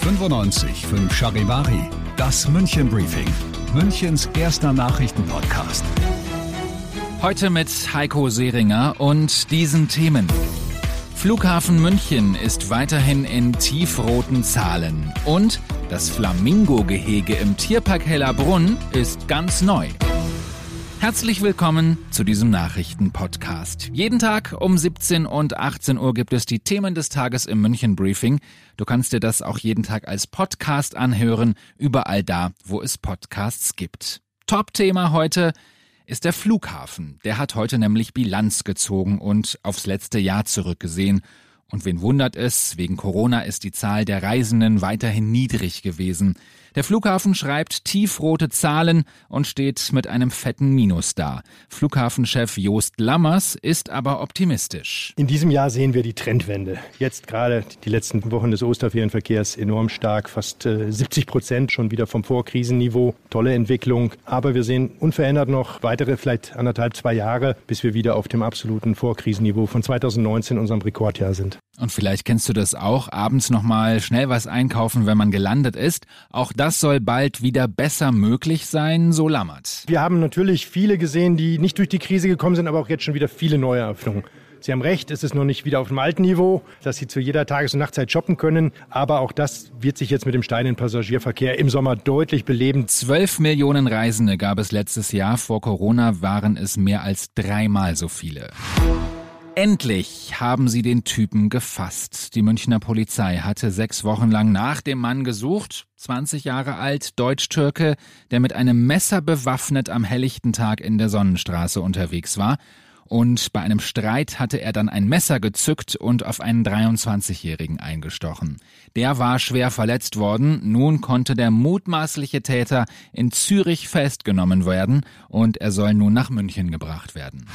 95 5 Charivari, das München Briefing, Münchens erster Nachrichtenpodcast. Heute mit Heiko Seringer und diesen Themen. Flughafen München ist weiterhin in tiefroten Zahlen und das Flamingo-Gehege im Tierpark Hellerbrunn ist ganz neu. Herzlich willkommen zu diesem Nachrichtenpodcast. Jeden Tag um 17 und 18 Uhr gibt es die Themen des Tages im München Briefing. Du kannst dir das auch jeden Tag als Podcast anhören, überall da, wo es Podcasts gibt. Top-Thema heute ist der Flughafen. Der hat heute nämlich Bilanz gezogen und aufs letzte Jahr zurückgesehen. Und wen wundert es, wegen Corona ist die Zahl der Reisenden weiterhin niedrig gewesen. Der Flughafen schreibt tiefrote Zahlen und steht mit einem fetten Minus da. Flughafenchef Joost Lammers ist aber optimistisch. In diesem Jahr sehen wir die Trendwende. Jetzt gerade die letzten Wochen des Osterferienverkehrs enorm stark, fast 70 äh, Prozent schon wieder vom Vorkrisenniveau. Tolle Entwicklung. Aber wir sehen unverändert noch weitere vielleicht anderthalb, zwei Jahre, bis wir wieder auf dem absoluten Vorkrisenniveau von 2019, unserem Rekordjahr sind. Und vielleicht kennst du das auch, abends nochmal schnell was einkaufen, wenn man gelandet ist. Auch das soll bald wieder besser möglich sein, so Lammert. Wir haben natürlich viele gesehen, die nicht durch die Krise gekommen sind, aber auch jetzt schon wieder viele neue Eröffnungen. Sie haben recht, es ist noch nicht wieder auf dem alten Niveau, dass Sie zu jeder Tages- und Nachtzeit shoppen können. Aber auch das wird sich jetzt mit dem steigenden Passagierverkehr im Sommer deutlich beleben. Zwölf Millionen Reisende gab es letztes Jahr. Vor Corona waren es mehr als dreimal so viele. Endlich haben sie den Typen gefasst. Die Münchner Polizei hatte sechs Wochen lang nach dem Mann gesucht. 20 Jahre alt, Deutsch-Türke, der mit einem Messer bewaffnet am helllichten Tag in der Sonnenstraße unterwegs war. Und bei einem Streit hatte er dann ein Messer gezückt und auf einen 23-Jährigen eingestochen. Der war schwer verletzt worden. Nun konnte der mutmaßliche Täter in Zürich festgenommen werden und er soll nun nach München gebracht werden.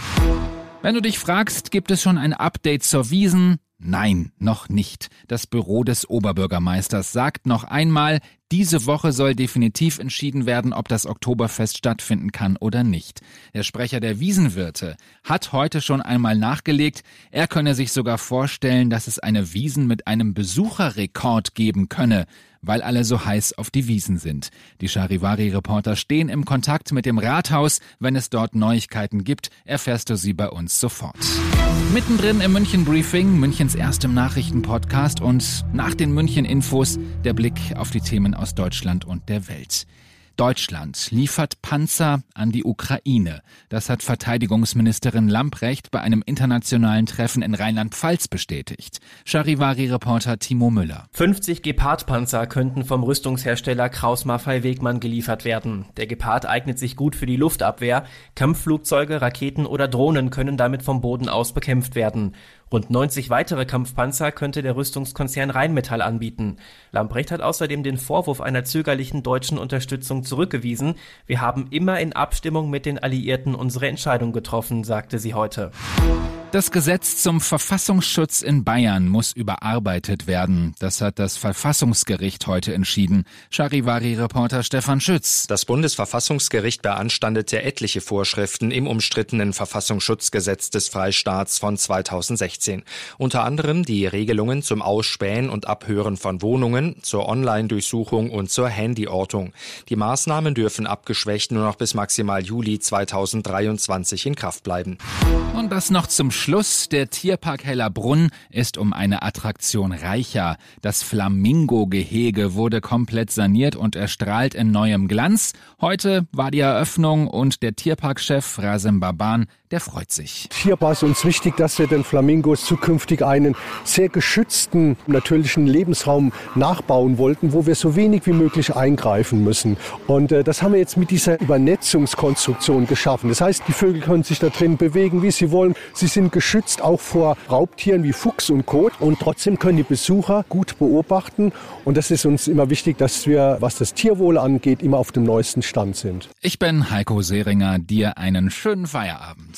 Wenn du dich fragst, gibt es schon ein Update zur Wiesen? Nein, noch nicht. Das Büro des Oberbürgermeisters sagt noch einmal, diese Woche soll definitiv entschieden werden, ob das Oktoberfest stattfinden kann oder nicht. Der Sprecher der Wiesenwirte hat heute schon einmal nachgelegt, er könne sich sogar vorstellen, dass es eine Wiesen mit einem Besucherrekord geben könne weil alle so heiß auf die Wiesen sind. Die Charivari-Reporter stehen im Kontakt mit dem Rathaus. Wenn es dort Neuigkeiten gibt, erfährst du sie bei uns sofort. Mittendrin im München Briefing, Münchens erstem Nachrichtenpodcast und nach den München Infos der Blick auf die Themen aus Deutschland und der Welt. Deutschland liefert Panzer an die Ukraine. Das hat Verteidigungsministerin Lamprecht bei einem internationalen Treffen in Rheinland-Pfalz bestätigt. Charivari-Reporter Timo Müller. 50 Gepard-Panzer könnten vom Rüstungshersteller Kraus-Maffei-Wegmann geliefert werden. Der Gepard eignet sich gut für die Luftabwehr. Kampfflugzeuge, Raketen oder Drohnen können damit vom Boden aus bekämpft werden. Rund 90 weitere Kampfpanzer könnte der Rüstungskonzern Rheinmetall anbieten. Lamprecht hat außerdem den Vorwurf einer zögerlichen deutschen Unterstützung zurückgewiesen. Wir haben immer in Abstimmung mit den Alliierten unsere Entscheidung getroffen, sagte sie heute. Das Gesetz zum Verfassungsschutz in Bayern muss überarbeitet werden. Das hat das Verfassungsgericht heute entschieden. Charivari-Reporter Stefan Schütz. Das Bundesverfassungsgericht beanstandete etliche Vorschriften im umstrittenen Verfassungsschutzgesetz des Freistaats von 2016. Unter anderem die Regelungen zum Ausspähen und Abhören von Wohnungen, zur Online-Durchsuchung und zur Handyortung. Die Maßnahmen dürfen abgeschwächt nur noch bis maximal Juli 2023 in Kraft bleiben. Und das noch zum Schluss, der Tierpark Hellerbrunn ist um eine Attraktion reicher. Das Flamingo-Gehege wurde komplett saniert und erstrahlt in neuem Glanz. Heute war die Eröffnung und der Tierparkchef Rasim Baban der freut sich. Hier war es uns wichtig, dass wir den Flamingos zukünftig einen sehr geschützten natürlichen Lebensraum nachbauen wollten, wo wir so wenig wie möglich eingreifen müssen. Und äh, das haben wir jetzt mit dieser Übernetzungskonstruktion geschaffen. Das heißt, die Vögel können sich da drin bewegen, wie sie wollen. Sie sind geschützt auch vor Raubtieren wie Fuchs und Kot. Und trotzdem können die Besucher gut beobachten. Und das ist uns immer wichtig, dass wir, was das Tierwohl angeht, immer auf dem neuesten Stand sind. Ich bin Heiko Seringer. Dir einen schönen Feierabend.